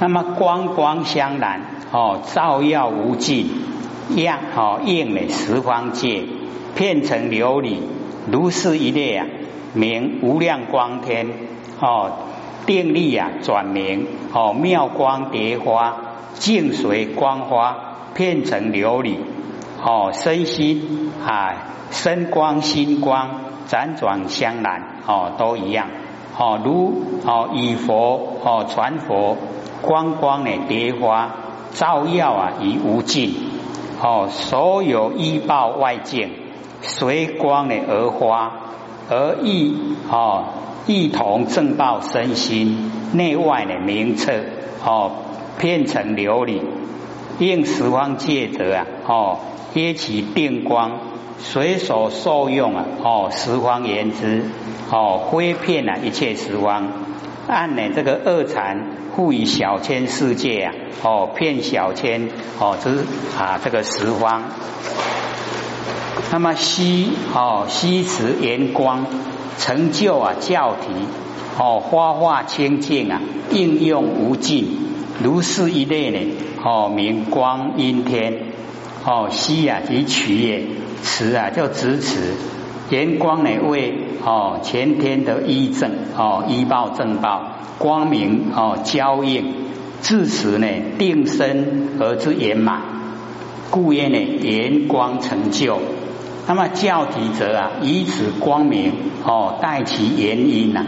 那么光光相然哦，照耀无尽，样哦应呢十方界，片成琉璃，如是一列啊，名无量光天哦，定力啊转明哦，妙光蝶花，净随光花，片成琉璃哦，身心啊，身光心光，辗转相然哦，都一样。哦，如哦以佛哦传佛。光光的蝶花照耀啊，于无尽哦，所有依报外境随光的而花，而一哦一同正报身心内外的名册哦，变成琉璃应十方界者啊哦，耶其定光随所受用啊哦，十方言之哦，挥遍了一切十方，按呢这个二禅。赋予小千世界啊，哦，骗小千哦，之啊这个十方。那么吸哦吸持圆光，成就啊教体哦，花化清净啊，应用无尽，如是一类呢哦，名光阴天哦，吸啊即取也，持啊就执持，圆光呢为哦前天的依正哦依报正报。光明哦，交应至此呢，定身而之圆满，故曰呢，圆光成就。那么教体则啊，以此光明哦，带其原因呐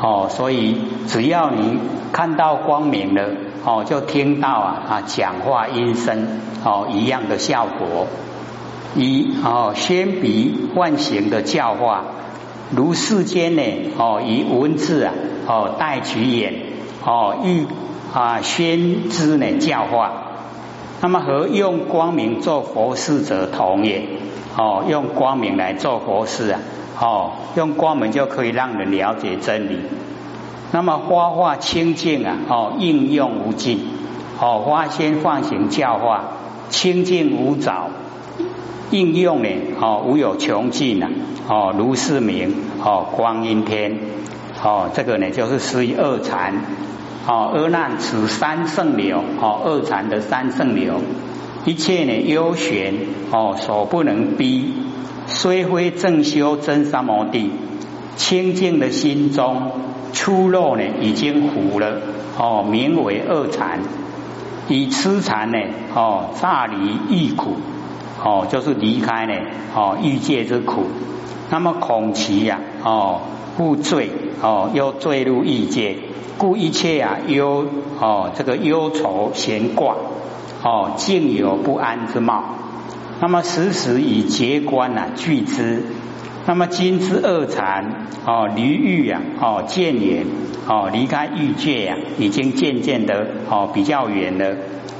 哦，所以只要你看到光明了哦，就听到啊啊讲话音声哦一样的效果，以哦先鼻万行的教化。如世间呢，哦，以文字啊，哦，代取眼，哦，欲啊宣知呢教化。那么和用光明做佛事者同也，哦，用光明来做佛事啊，哦，用光明就可以让人了解真理。那么花化清净啊，哦，应用无尽，哦，花先放行教化，清净无早。应用呢，哦，无有穷尽呐，哦，如是名，哦，光阴天，哦，这个呢就是属于二禅，哦，阿难此三圣流，哦，二禅的三圣流，一切呢幽玄，哦，所不能逼，虽非正修真三摩地，清净的心中出肉呢已经糊了，哦，名为二禅，以痴禅呢，哦，乍离异苦。哦，就是离开呢，哦，欲界之苦。那么恐其呀，哦，故罪，哦，又坠入欲界，故一切啊忧，哦，这个忧愁闲挂，哦，竟有不安之貌。那么时时以结观啊具之。那么今之二禅，哦，离欲啊，哦，渐远，哦，离开欲界呀，已经渐渐的，哦，比较远了。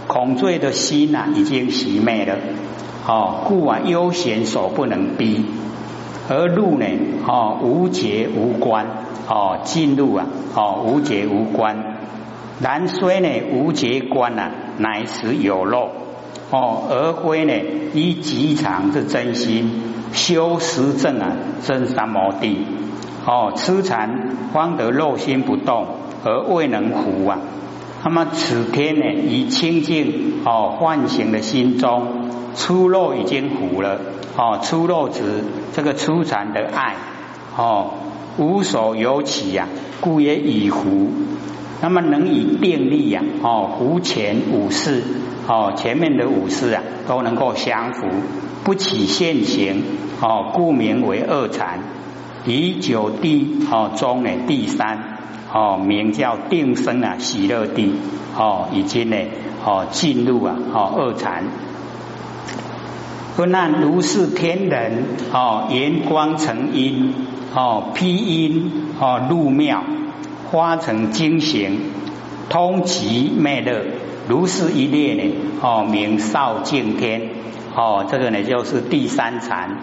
恐罪的心呐，已经熄灭了。哦，故啊悠闲所不能逼，而入呢？哦，无节无关，哦，进入啊，哦，无节无关。然虽呢无节关呐，乃实有漏。哦，而非呢以极常之真心修实证啊，真三摩地。哦，痴禅方得肉心不动，而未能服啊。那么此天呢，以清净哦唤醒的心中。出肉已经糊了，哦，出肉指这个出禅的爱，哦，无所有起呀，故也以糊。那么能以定力呀，哦，无前五事，哦，前面的五事啊，都能够相符，不起现行，哦，故名为二禅。以九地哦中呢第三，哦，名叫定生啊喜乐地，哦，已经呢，哦，进入啊，哦，二禅。不难如是天人哦，言光成阴哦，披阴哦，入妙花成精行，通极灭乐，如是一列呢哦，名少净天哦，这个呢就是第三禅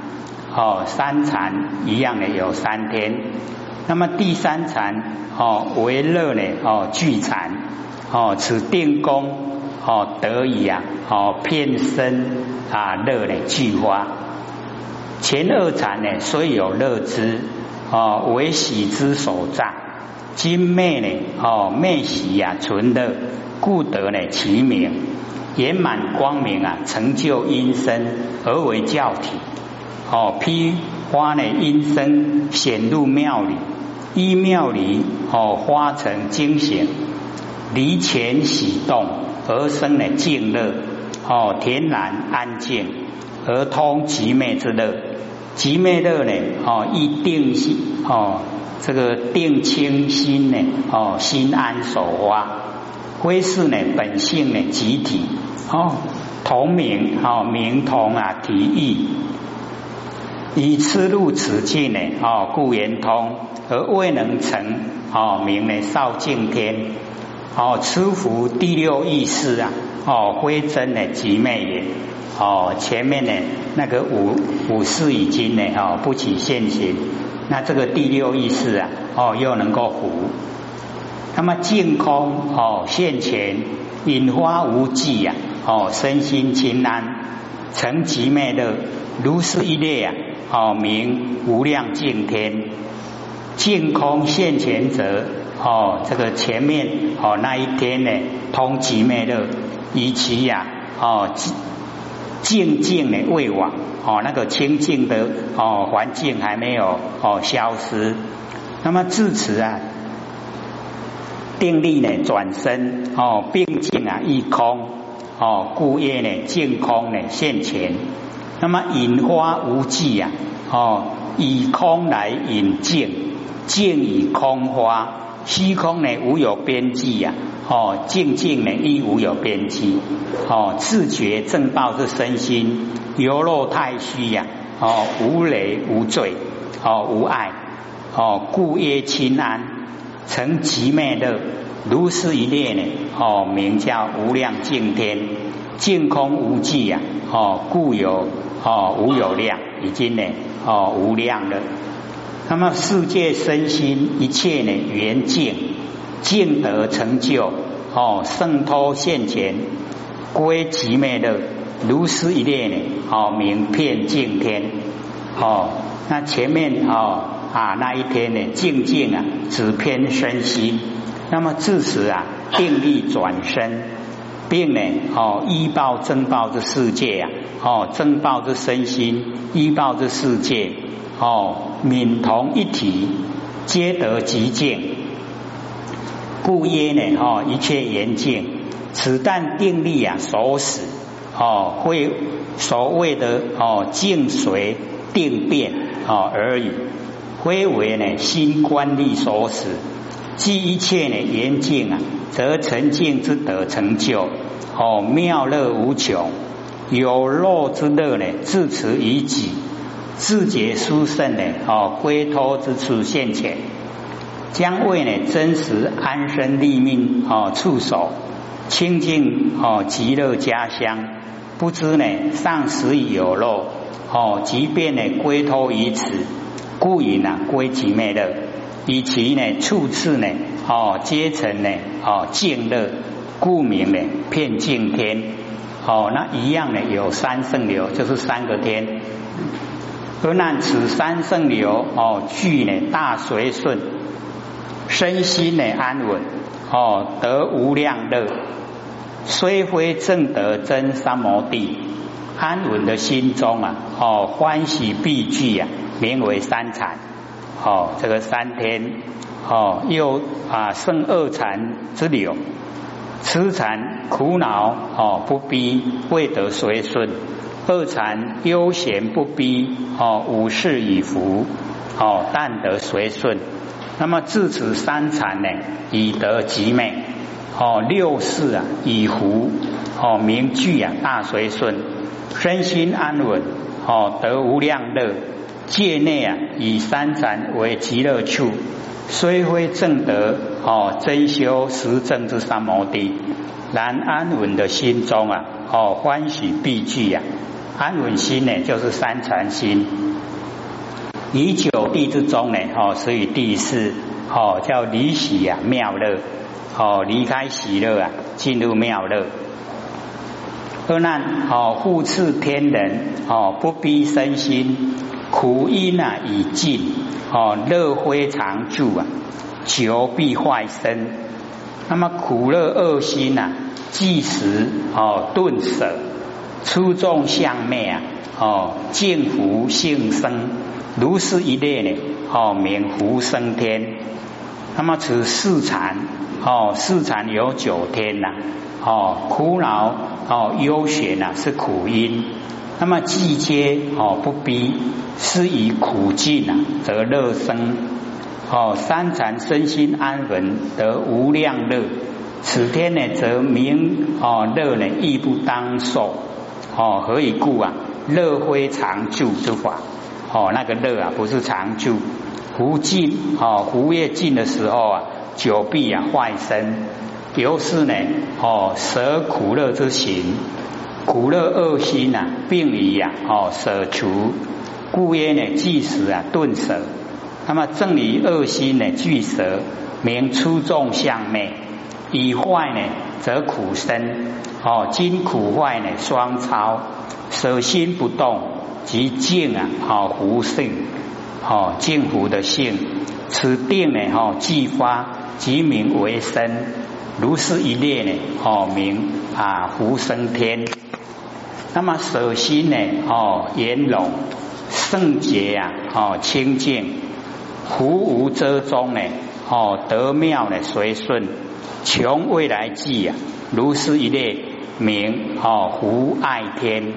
哦，三禅一样的有三天，那么第三禅哦为乐呢哦聚禅哦，此定功。哦，得以啊，哦，片身啊，乐的聚花。前二禅呢，虽有乐之，哦，为喜之所障。金昧呢，哦，昧喜呀，存乐，故得呢其名。圆满光明啊，成就阴身而为教体。哦，披花呢阴身显入庙里，依庙里哦花成精显，离前喜动而生呢静乐。哦，恬然安静而通极昧之乐。极昧乐呢，哦，一定是哦，这个定清心呢，哦，心安守花，归是呢本性呢集体。哦，同名哦，名同啊，体义以此入此境呢，哦，故言通而未能成，哦，名呢少净天，哦，此福第六意识啊，哦，非真的极昧也，哦，前面呢那个五五事已经呢，哦，不起现行，那这个第六意识啊，哦，又能够服，那么净空哦现前引花无际呀。哦，身心清安，成极昧乐，如是一列啊！哦，名无量净天，净空现前者，哦，这个前面哦那一天呢，通极昧乐，以其呀，哦静静的未往，哦那个清净的哦环境还没有哦消失，那么至此啊，定力呢转身哦，并静啊一空。哦，故业呢，净空呢现前，那么引花无际呀，哦，以空来引净，净以空花，虚空呢无有边际呀，哦，静静呢亦无有边际，哦，自觉正报是身心，犹若太虚呀，哦，无累无罪，哦，无碍，哦，故曰清安，成极昧乐。如是一列呢，哦，名叫无量净天，净空无际呀，哦，故有哦无有量，已经呢哦无量了。那么世界身心一切呢圆净，净得成就，哦圣托现前，归极昧乐。如是一列呢，哦名片净天，哦那前面哦啊那一天呢静静啊，只偏身心。那么自此啊，定力转身，并呢，哦，依报增报之世界啊，哦，增报之身心，依报之世界，哦，敏同一体，皆得极境。故曰呢，哦，一切严净，此但定力啊所使，哦，会所谓的哦静随定变哦而已，非为呢心观力所使。即一切呢严净啊，则成净之德成就哦，妙乐无穷，有乐之乐呢，自持于己，自觉殊胜呢哦，归托之处现前，将为呢真实安身立命哦，处所清净哦，极乐家乡，不知呢丧时有乐哦，即便呢归托于此，故引啊归极灭乐。以其呢处次呢哦皆成呢哦净乐，故名呢遍净天哦那一样呢有三圣流，就是三个天。而那此三圣流哦具呢大随顺，身心呢安稳哦得无量乐，虽非正得真三摩地，安稳的心中啊哦欢喜必具啊，名为三禅。哦，这个三天哦，又啊胜二禅之流，痴禅苦恼哦不逼未得随顺，二禅悠闲不逼哦五事以福哦但得随顺，那么自此三禅呢以得极美哦六事啊以福哦名具啊大随顺，身心安稳哦得无量乐。界内啊，以三禅为极乐处，虽非正德哦，真修实证之三摩地，然安稳的心中啊，哦欢喜必聚呀，安稳心呢，就是三禅心。以九地之中呢，哦，所以第四哦叫离喜呀妙乐，哦离开喜乐啊，进入妙乐。二难哦护持天人哦不逼身心。苦因啊已尽，哦乐非常住啊，求必坏身，那么苦乐二心呐，即时哦顿舍，出众相昧啊，哦见福性生，如是一列呢，哦免福生天。那么此四禅哦，四禅有九天呐，哦苦恼哦忧险呐是苦因。那么季节哦不逼，是以苦尽啊，则乐生哦三禅身心安稳得无量乐。此天呢，则名哦乐呢亦不当受哦何以故啊？乐非常住之法哦那个乐啊不是常住，福尽哦福业尽的时候啊，久必啊坏身，由是呢哦舍苦乐之行。苦乐恶心呐，并离呀，哦，舍除，故曰呢，即时啊，顿舍。那么正离恶心呢，俱舍，名出众相昧。以坏呢，则苦生。哦，今苦坏呢，双超。舍心不动，即静啊，哦，福性，哦，静福的性。此定呢，哦，即发，即名为生。如是一列呢，哦，名啊，福生天。那么舍心呢？哦，圆融圣洁啊，哦，清净，福无遮中呢？哦，得妙呢，随顺，穷未来际啊，如是一类名哦，福爱天，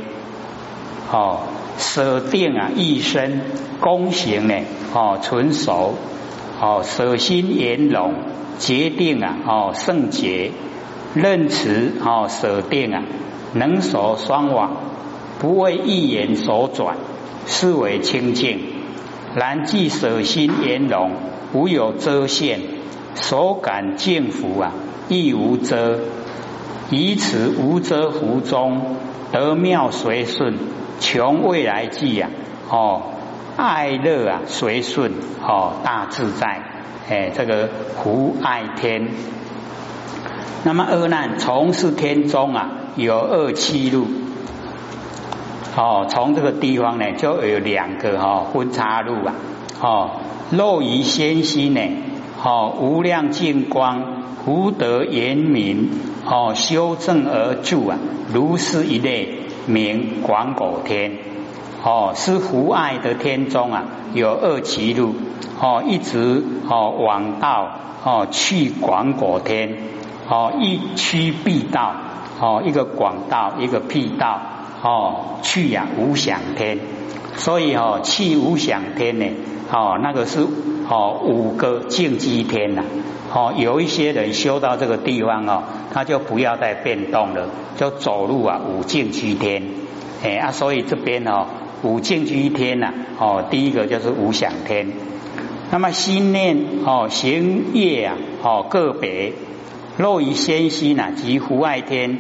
哦，舍定啊，一生功行呢？哦，纯熟，哦，舍心圆融，决定啊，哦，圣洁，任持哦，舍定啊。能守双往，不为一言所转，是为清净。然既舍心圆融，无有遮限，所感净福啊，亦无遮。以此无遮福中，得妙随顺，穷未来际啊！哦，爱乐啊，随顺哦，大自在。哎，这个福爱天。那么恶难从事天中啊。有二七路，哦，从这个地方呢，就有两个哈分岔路啊，哦，漏于先心呢，哦，无量净光福德严明，哦，修正而住啊，如是一类名广果天，哦，是福爱的天中啊，有二歧路，哦，一直哦往道哦去广果天，哦，一区必到。哦，一个广道，一个辟道，哦，去呀无想天，所以哦，去无想天呢，哦，那个是哦五个净居天呐，哦，有一些人修到这个地方哦，他就不要再变动了，就走路啊五净居天，哎啊，所以这边哦五净居天呐，哦，第一个就是无想天，那么心念哦行业啊，哦个别。若于先心呐，即福爱天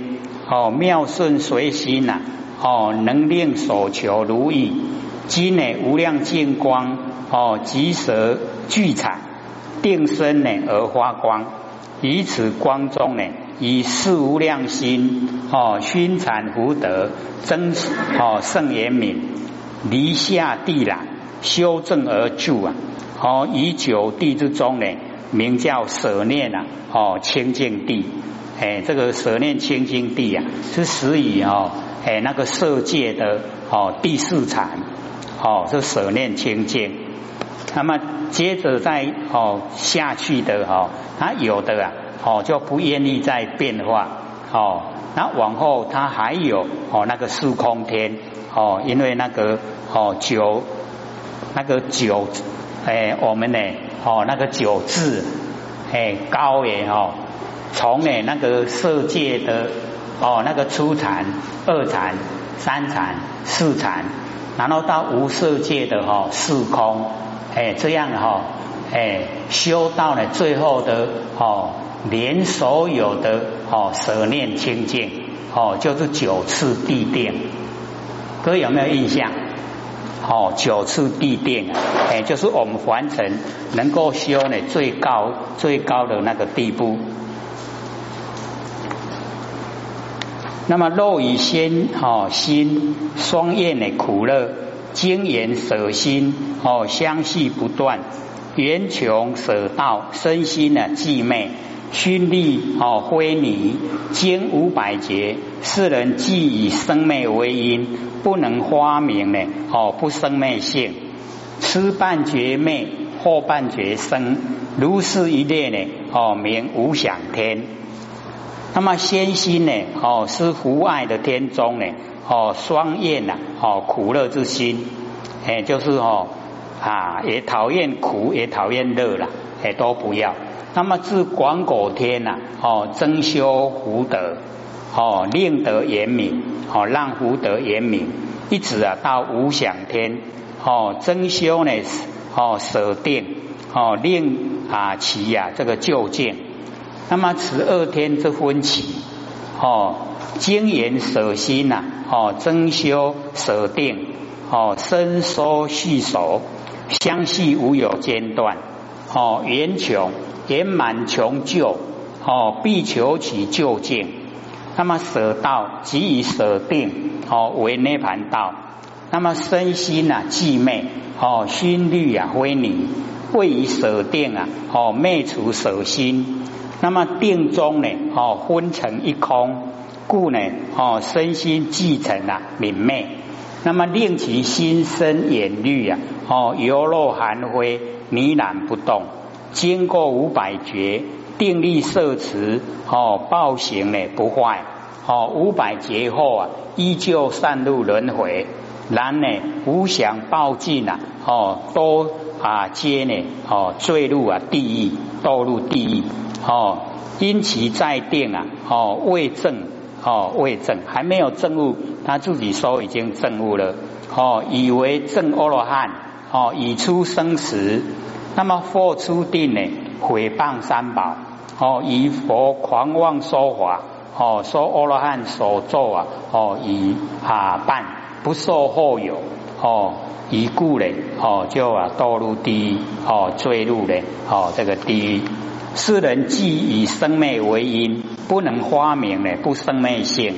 哦，妙顺随心呐哦，能令所求如意，今呢无量净光哦，即舍聚产定身呢而发光，以此光中呢，以四无量心哦，熏产福德增哦圣严敏，离下地染修正而住啊，哦以九地之中呢。名叫舍念啊，哦，清净地，哎，这个舍念清净地啊，是始于哦，哎，那个色界的哦第四禅，哦，是舍念清净。那么接着再哦下去的哈，它有的啊，哦就不愿意再变化，哦，那往后它还有哦那个四空天，哦，因为那个哦九那个九，哎，我们呢。哦，那个九字，哎，高也哦，从呢那个色界的哦那个初禅、二禅、三禅、四禅，然后到无色界的哈四空，哎，这样哈，哎，修到了最后的哦，连所有的哦舍念清净，哦，就是九次地定，各位有没有印象？哦，九次地定，哎，就是我们凡尘能够修呢最高最高的那个地步。那么肉与心，哦，心双厌的苦乐，精言舍心，哦，相续不断，缘穷舍道，身心呢寂昧，熏力哦灰泥，经五百劫，世人既以生灭为因，不能发明呢哦不生灭性，吃半觉灭，后半觉生，如是一列呢哦名无想天。那么先心呢哦是福爱的天中呢哦双厌呐哦苦乐之心，哎就是哦啊也讨厌苦也讨厌乐了，哎都不要。那么自广果天呐，哦，增修福德，哦，令得严明，哦，让福德严明，一直啊到无想天，哦，增修呢，哦，舍定，哦，令啊其呀这个究竟。那么此二天之分起，哦，精研舍心呐，哦，增修舍定，哦，伸缩续手，相续无有间断，哦，圆穷。圆满穷究，哦，必求其究竟。那么舍道即以舍定，哦，为涅盘道。那么身心啊，寂昧，哦，心虑啊，灰泥，为以舍定啊，哦，灭除舍心。那么定中呢，哦，昏成一空，故呢，哦，身心寂成啊，泯灭。那么令其心生眼虑啊，哦，犹若寒灰，泥然不动。经过五百劫，定力摄持，哦，报行呢不坏，哦，五百劫后啊，依旧善入轮回，然呢，无想报尽啊，哦，都啊皆呢，哦，坠入啊地狱，堕入地狱，哦，因其在定啊，哦，未证，哦，未证，还没有证悟，他自己说已经证悟了，哦，以为证阿罗汉，哦，已出生时。那么佛出定呢？毁谤三宝哦，以佛狂妄说法哦，说阿罗汉所作啊哦，以啊办不受后有哦，以故呢哦，就啊堕入地狱哦，坠入呢哦这个地狱。世人既以生灭为因，不能发明呢不生灭性。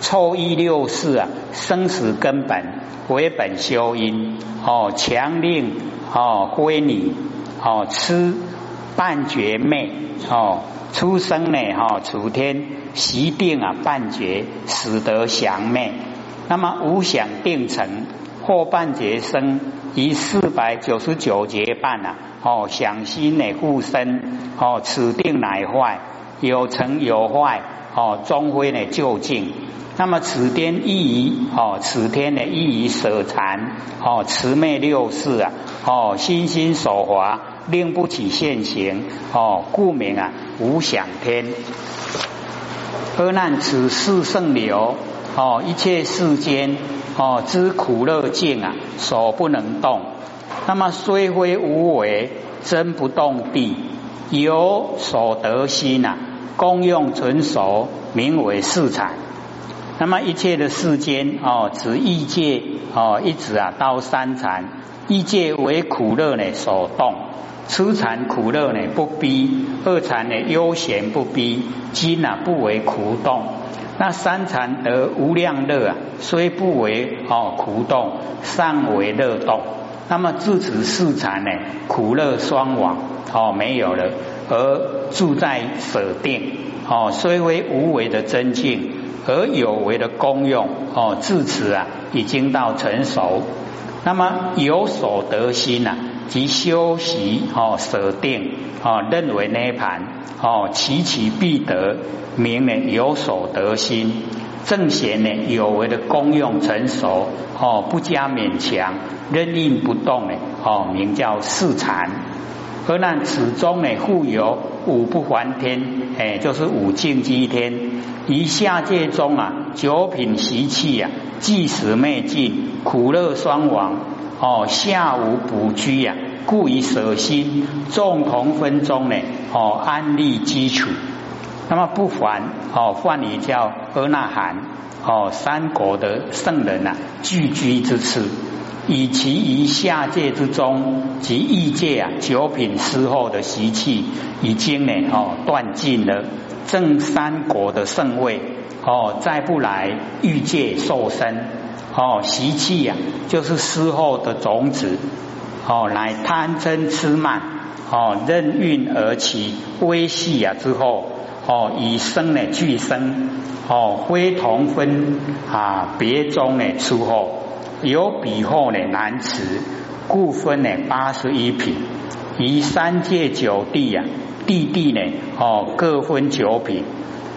抽一六四啊，生死根本为本修因哦，强令哦归你。哦，吃半绝昧哦，出生呢哈，楚天习定啊，半绝使得降昧。那么无想定成，或半觉生，以四百九十九劫半啊，哦，想心乃护身哦，此定乃坏，有成有坏哦，终归呢究竟。那么此天亦以哦，此天呢亦以舍禅哦，慈昧六世啊哦，心心所华。令不起现行哦，故名啊无想天。阿难，此世圣流哦，一切世间哦知苦乐境啊，所不能动。那么虽非无为，真不动地，有所得心呐，功用纯熟，名为四禅。那么一切的世间哦，指异界哦，一直啊到三禅，异界为苦乐呢所动。初禅苦乐呢不逼，二禅呢悠闲不逼，今啊不为苦动。那三禅得无量乐啊，虽不为哦苦动，尚为乐动。那么自此四禅呢苦乐双亡哦没有了，而住在舍定哦，虽为无为的真境，而有为的功用哦，自此啊已经到成熟。那么有所得心呐。即修习哦，舍定哦，认为涅盘哦，其其必得，名呢有所得心，正贤呢有为的功用成熟哦，不加勉强，任运不动呢哦，名叫四禅。而那此中呢，复有五不还天，哎，就是五境基天。于下界中啊，九品习气啊，即使灭尽，苦乐双亡。哦，下无补居呀，故以舍心众同分中呢，哦安立基础。那么不凡哦，梵语叫阿那含哦，三国的圣人呐，聚居之次，以其于下界之中及异界啊九品之后的习气，已经呢哦断尽了，正三国的圣位哦，再不来欲界受身。哦，习气呀，就是死后的种子，哦，来贪嗔痴慢，哦，任运而起微细啊之后，哦，以生呢俱生，哦，非同分啊，别中呢出后，有比后呢难辞，故分呢八十一品，以三界九地呀，地地呢，哦，各分九品。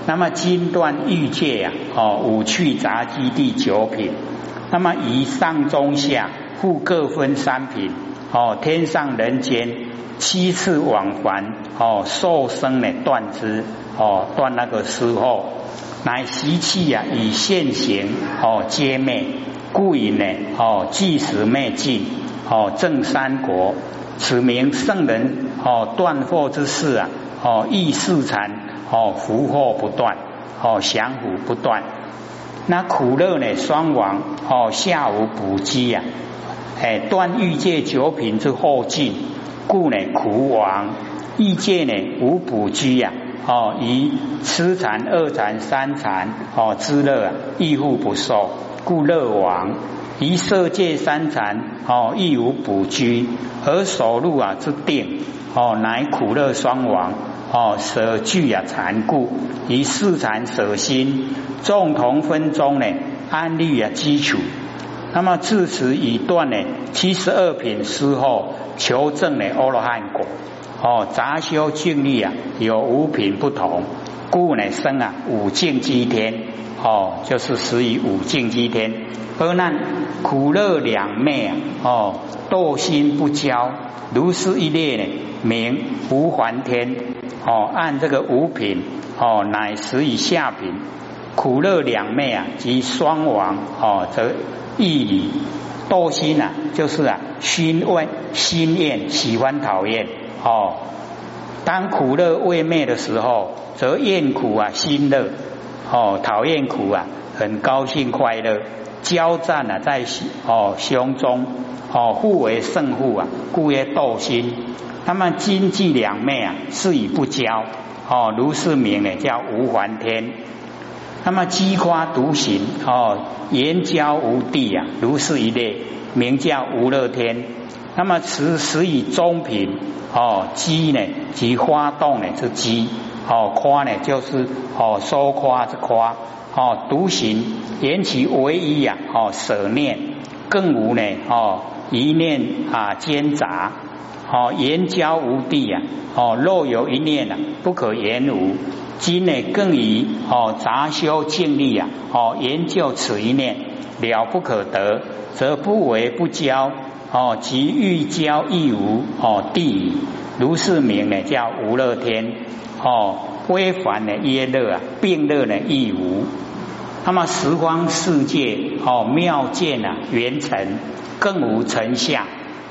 那么金断玉界呀，哦，五趣杂基地九品。那么以上中下，复各分三品。哦，天上人间七次往还，哦，受生呢断之，哦，断那个时候，乃习气呀，以现行，哦，皆灭，故以呢，哦，即时灭尽，哦，正三国，此名圣人，哦，断惑之事啊，哦，亦世禅，哦，福祸不断，哦，降伏不断，那苦乐呢，双亡，哦，下无补给呀。哎，断欲界九品之后尽，故呢苦亡；欲界呢无补居呀，哦，以痴禅、二禅、三禅哦之乐亦复不受，故乐亡；以色界三禅哦亦无补居，而所入啊之定？哦乃苦乐双亡哦舍聚啊残故，以四禅舍心众同分中呢安立啊基础。那么自此已断呢七十二品之后，求证呢阿罗汉果哦，杂修净力啊有五品不同，故乃生啊五境之天哦，就是始于五境之天。而难苦乐两昧啊哦，斗心不交，如是一列呢名无还天哦，按这个五品哦，乃始于下品苦乐两昧啊即双亡哦则。义理斗心啊，就是啊，心问心厌，喜欢讨厌哦。当苦乐未灭的时候，则厌苦啊，心乐哦，讨厌苦啊，很高兴快乐，交战啊，在哦胸中哦，互为胜负啊，故曰斗心。那么经济两昧啊，是以不交哦，如是名呢，叫无还天。那么机夸独行哦，言交无地啊，如是一类，名叫无乐天。那么此时以中品哦，机呢即花动呢之机哦，夸呢就是哦说夸之夸哦，独行言其唯一呀哦，舍念更无呢哦，一念啊兼杂哦，言交无地呀哦，若有一念啊，不可言无。今呢更以哦杂修尽力啊哦研究此一念了不可得，则不为不交哦即欲交亦无哦地如是名呢叫无乐天哦微凡呢耶乐啊并乐呢亦无。那么十方世界哦妙见啊圆成更无成相，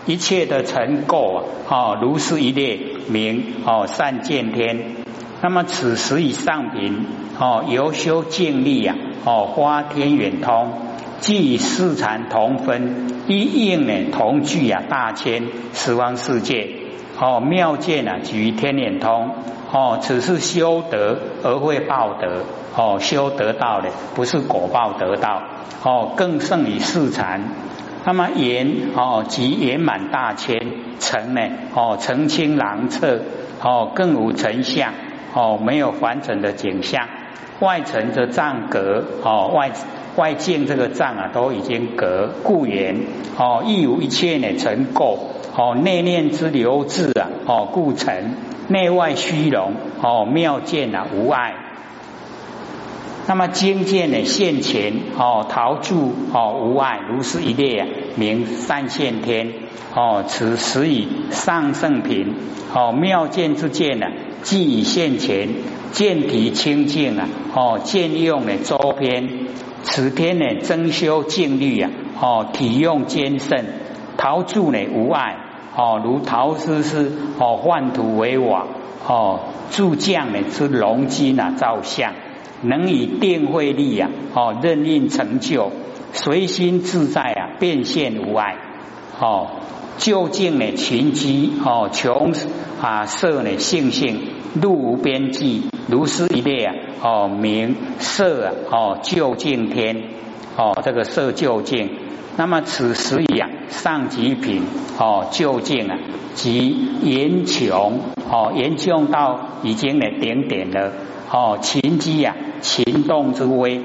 一切的成垢啊哦如是一列名哦善见天。那么此时以上品哦，由修净力呀哦，花天远通，即以四禅同分，一应呢同聚啊大千十方世界哦，妙见啊举天眼通。哦，此是修德而会报德。哦，修得到的不是果报得到哦，更胜于四禅。那么圆哦，即圆满大千成呢？哦，澄清朗澈哦，更无成相。哦，没有凡尘的景象，外层的障隔哦，外外境这个障啊，都已经隔故缘哦，亦无一切呢成垢哦，内念之流滞啊哦，故成内外虚荣哦，妙见啊无碍。那么精见呢现前哦，陶铸哦无碍，如是一列啊，名三现天哦，此时以上圣品哦，妙见之见呢。即以现前见体清净啊，哦，见用的周边，此天呢增修净律啊，哦，体用坚胜，陶铸呢无碍，哦，如陶师师哦换土为瓦，哦，铸匠呢之龙金啊造像，能以定慧力啊，哦，任运成就，随心自在啊，变现无碍，哦。究竟呢？群机哦，穷啊色呢？性性路无边际，如是一列啊哦，名色啊哦，究竟天哦，这个色究竟那么此时呀，上极品哦，究竟啊，即言穷哦，言穷到已经的顶点了哦，勤机呀，勤动之微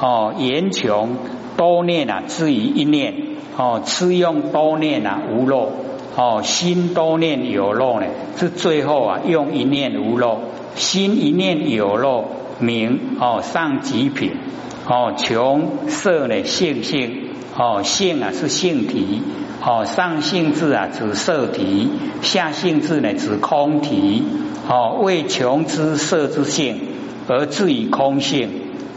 哦，言穷多念啊，至于一念哦，吃用多念啊，无漏。哦，心多念有漏呢，是最后啊，用一念无漏，心一念有漏，名哦，上极品。哦，穷色呢，性性。哦，性啊是性体，哦上性字啊指色体，下性字呢指空体，哦为穷之色之性而至于空性，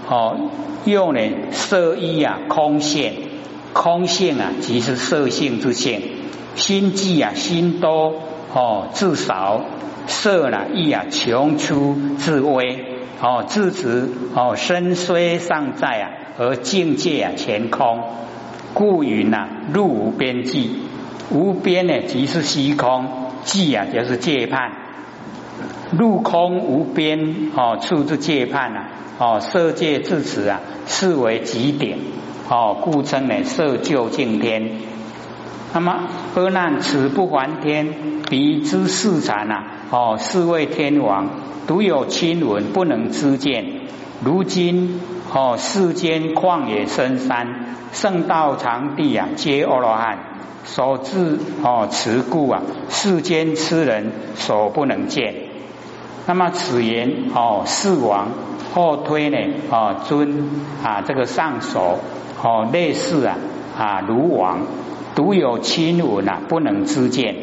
哦又呢色一啊空现，空性啊即是色性之性，心计啊心多哦至少。色呢亦啊穷出至微，哦自此哦身虽尚在啊，而境界啊全空。故云呐，入无边际，无边呢即是虚空，际啊就是界判，入空无边哦，处之界判呐，哦色界至此啊，视为极点。哦，故称呢色究竟天。那么阿难，此不还天，彼之世禅呐，哦是为天王，独有亲闻不能知见，如今。哦，世间旷野深山，圣道场地啊，皆阿罗汉所至哦，此故啊，世间痴人所不能见。那么此言哦，四王后推呢哦，尊啊这个上首哦，类似啊啊如王独有亲闻啊，不能知见。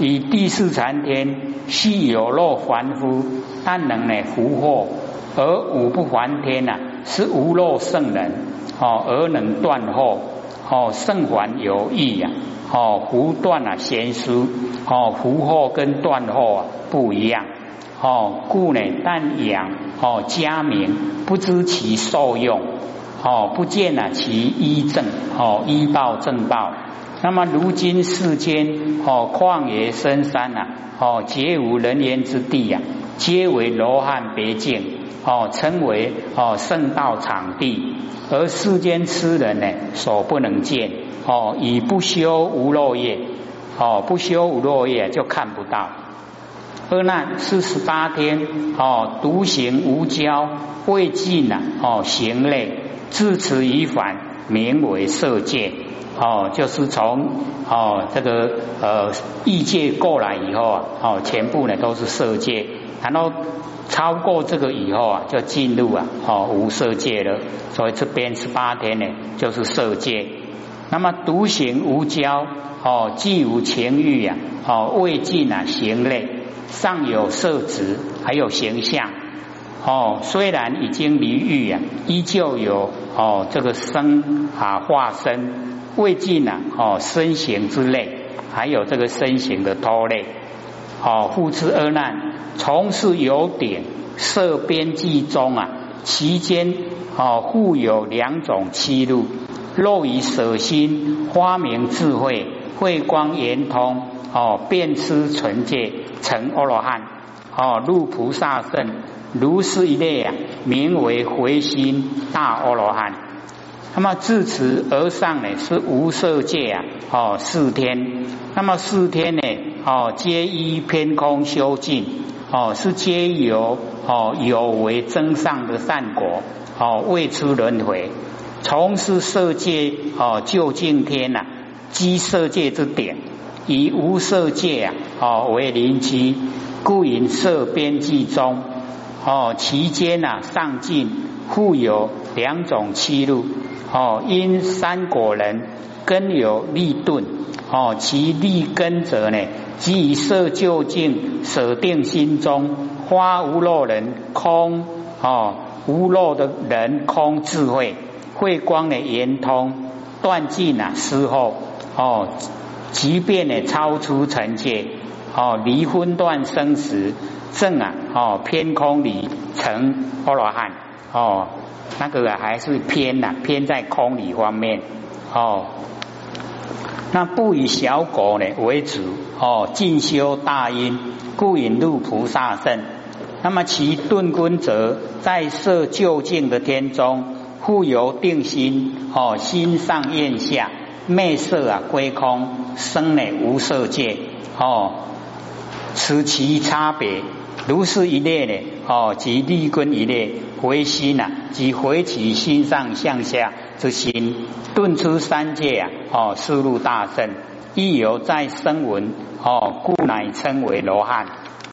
以第四禅天系有若凡夫，但能呢福祸，而五不还天呐。是无漏圣人哦，而能断后哦，圣还有益呀哦，不断啊贤书哦，福祸跟断祸啊不一样哦，故呢但养哦家名，不知其受用哦，不见啊其依正哦依报正报。那么如今世间哦旷野深山呐哦，皆无人烟之地呀，皆为罗汉别境。哦，称为哦圣道场地，而世间痴人呢所不能见哦，以不修无漏业哦，不修无漏业就看不到。二难四十八天哦，独行无交未尽呐哦，行类自此已返，名为色界哦，就是从哦这个呃异界过来以后啊哦，全部呢都是色界，然后。超过这个以后啊，就进入啊哦无色界了。所以这边十八天呢，就是色界。那么独行无交哦，既无情欲呀哦，未尽啊行类，上有色质，还有形象哦。虽然已经离欲啊，依旧有哦这个身啊化身，未尽啊哦身形之类，还有这个身形的拖累哦，复之而难。从事有点色边际中啊，其间哦互有两种七路，若以舍心发明智慧慧光圆通哦，遍知纯戒成阿罗汉哦，入菩萨圣，如是一类啊，名为回心大阿罗汉。那么自此而上呢，是无色界啊哦四天，那么四天呢哦皆依偏空修净。哦，是皆由哦有为增上的善果哦未出轮回，从事色界哦究竟天呐，积色界之点，以无色界啊哦为邻居，故引色边际中哦其间呐上进互有两种七路哦因三果人根有利钝哦其利根者呢？即以色究竟舍定心中花无漏人空哦无漏的人空智慧慧光的圆通断尽啊思后哦即便呢超出成界哦离婚断生死正啊哦偏空里成阿罗汉哦那个还是偏呐偏在空里方面哦。那不以小果呢为主哦，进修大因，故引入菩萨圣。那么其顿根则在色究竟的天中，复由定心哦，心上咽下，昧色啊归空，生呢无色界哦，此其差别。如是一列呢哦，即立根一列回心呐，即回其心上向下之心，顿出三界啊哦，思入大圣，亦犹在声闻哦，故乃称为罗汉。